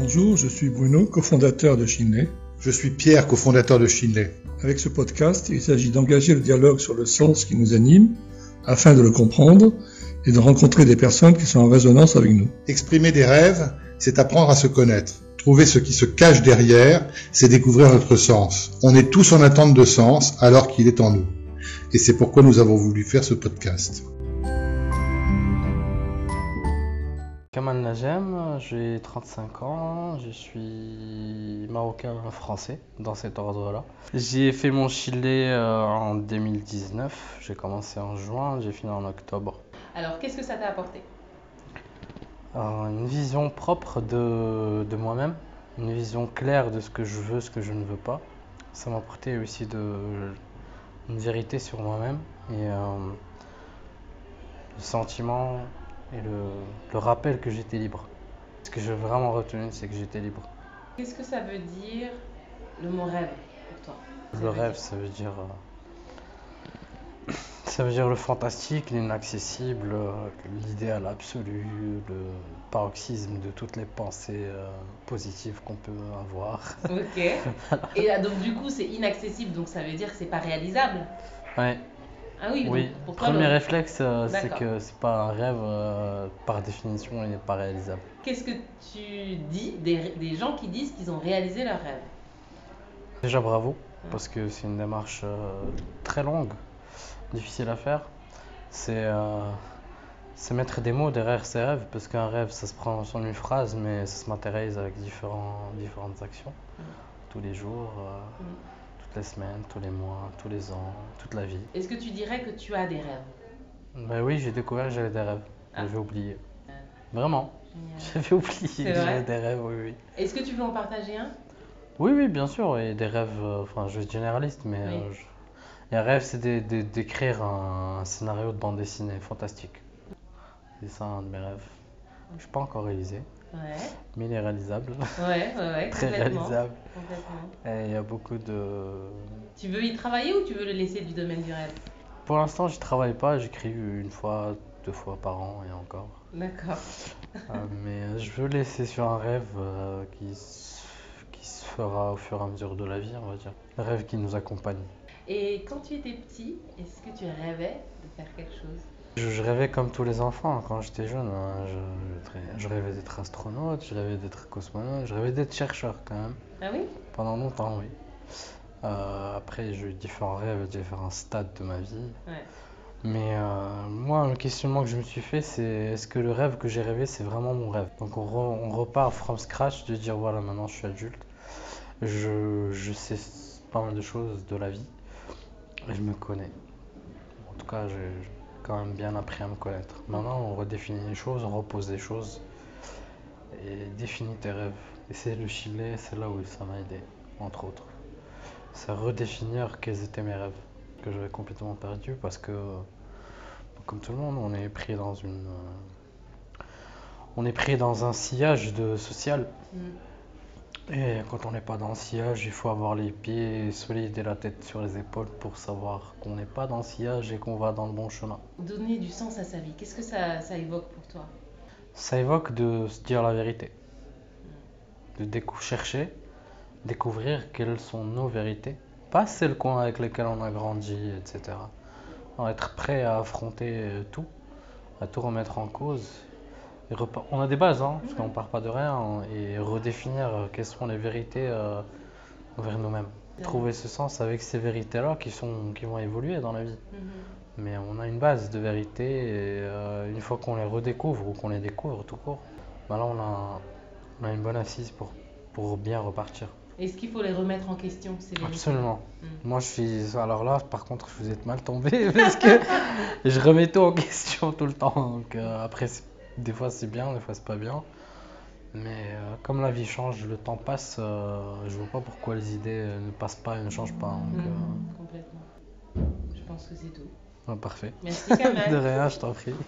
Bonjour, je suis Bruno, cofondateur de Shinley. Je suis Pierre, cofondateur de Shinley. Avec ce podcast, il s'agit d'engager le dialogue sur le sens qui nous anime, afin de le comprendre et de rencontrer des personnes qui sont en résonance avec nous. Exprimer des rêves, c'est apprendre à se connaître. Trouver ce qui se cache derrière, c'est découvrir notre sens. On est tous en attente de sens alors qu'il est en nous. Et c'est pourquoi nous avons voulu faire ce podcast. Kamal Najem, j'ai 35 ans, je suis marocain français dans cet ordre-là. J'ai fait mon Chili euh, en 2019, j'ai commencé en juin, j'ai fini en octobre. Alors, qu'est-ce que ça t'a apporté? Euh, Une vision propre de, de moi-même, une vision claire de ce que je veux, ce que je ne veux pas. Ça m'a apporté aussi de, une vérité sur moi-même et euh, le sentiment et le, le rappel que j'étais libre. Ce que j'ai vraiment retenu, c'est que j'étais libre. Qu'est-ce que ça veut dire le mot rêve pour toi? Ça Le rêve, dire- ça veut dire. euh, Ça veut dire le fantastique, l'inaccessible, euh, l'idéal absolu, le paroxysme de toutes les pensées euh, positives qu'on peut avoir. Ok. Et donc, du coup, c'est inaccessible, donc ça veut dire que c'est pas réalisable? Ouais, Ah oui, donc, oui. pour toi, Premier le- réflexe, euh, c'est D'accord. que c'est pas un rêve, euh, par définition, il n'est pas réalisable. qu'est-ce que tu dis des, des gens qui disent qu'ils ont réalisé leur rêve? Déjà bravo, parce que c'est une démarche euh, très longue, difficile à faire. C'est euh, c'est mettre des mots derrière ses rêves, parce qu'un rêve, ça se prend en une phrase, mais ça se matérialise avec différents, différentes actions, Mm. tous les jours, euh, toutes les semaines, tous les mois, tous les ans, toute la vie. Est-ce que tu dirais que tu as des rêves? Ben oui, j'ai découvert que j'avais des rêves, Ah. j'avais oublié. Euh, Vraiment, j'avais oublié j'avais des rêves, oui, oui. Est-ce que tu veux en partager un? Oui, oui, bien sûr, et des rêves, euh, enfin, je suis généraliste, mais Oui. euh, je- les rêves, c'est d'é- d'é- d'écrire un, scénario de bande dessinée fantastique. C'est ça un de mes rêves. Je suis pas encore réalisé, Ouais, mais il est réalisable, ouais, ouais, ouais très réalisable. complètement. Et il y a beaucoup de. Tu veux y travailler ou tu veux le laisser du domaine du rêve? Pour l'instant, je travaille pas, j'écris une fois, deux fois par an et encore. D'accord. Euh, mais je veux laisser sur un rêve euh, qui, se- qui se fera au fur et à mesure de la vie, on va dire. Un rêve qui nous accompagne. Et quand tu étais petit, est-ce que tu rêvais de faire quelque chose? Je, je rêvais comme tous les enfants quand j'étais jeune. hein. Je, je- je rêvais d'être astronaute, je rêvais d'être cosmonaute, je rêvais d'être chercheur quand même. Ah oui? Pendant longtemps, oui. Euh, après, j'ai eu différents rêves, différents stades de ma vie. Ouais. Mais euh, moi, le questionnement que je me suis fait, c'est est-ce que le rêve que j'ai rêvé, c'est vraiment mon rêve? Donc on, re- on repart from scratch de dire voilà, maintenant je suis adulte, je, je sais pas mal de choses de la vie et je me connais. En tout cas, j'ai quand même bien appris à me connaître. Maintenant, on redéfinit les choses, on repose les choses et définit tes rêves. Et c'est le Chili, c'est là où ça m'a aidé, entre autres. C'est redéfinir quels étaient mes rêves que j'avais complètement perdu parce que, comme tout le monde, on est pris dans une, on est pris dans un sillage de social. Mm. Et quand on n'est pas dans le sillage, il faut avoir les pieds solides et la tête sur les épaules pour savoir qu'on n'est pas dans le sillage et qu'on va dans le bon chemin. Donner du sens à sa vie, qu'est-ce que ça, ça évoque pour toi? Ça évoque de se dire la vérité, de décou- chercher, découvrir quelles sont nos vérités, pas celles avec lesquelles on a grandi, etc. Être prêt à affronter euh, tout, à tout remettre en cause. On a des bases, hein, parce qu'on part pas de rien, et redéfinir euh, quelles sont les vérités euh, envers nous-mêmes. Trouver ce sens avec ces vérités-là qui, sont, qui vont évoluer dans la vie. Mhm. Mais on a une base de vérité et euh, une fois qu'on les redécouvre ou qu'on les découvre tout court, bah là on a, on a une bonne assise pour, pour bien repartir. Est-ce qu'il faut les remettre en question, ces vérités? Absolument. Mm. Moi je suis. Alors là par contre je vous êtes mal tombé parce que je remets tout en question tout le temps. Donc euh, après c'est- des fois c'est bien, des fois c'est pas bien. Mais euh, comme la vie change, le temps passe, euh, je vois pas pourquoi les idées euh, ne passent pas et ne changent pas. Donc, Mhm. Complètement. Je pense que c'est tout. ouais, parfait. Merci Kamal. De rien, je t'en prie.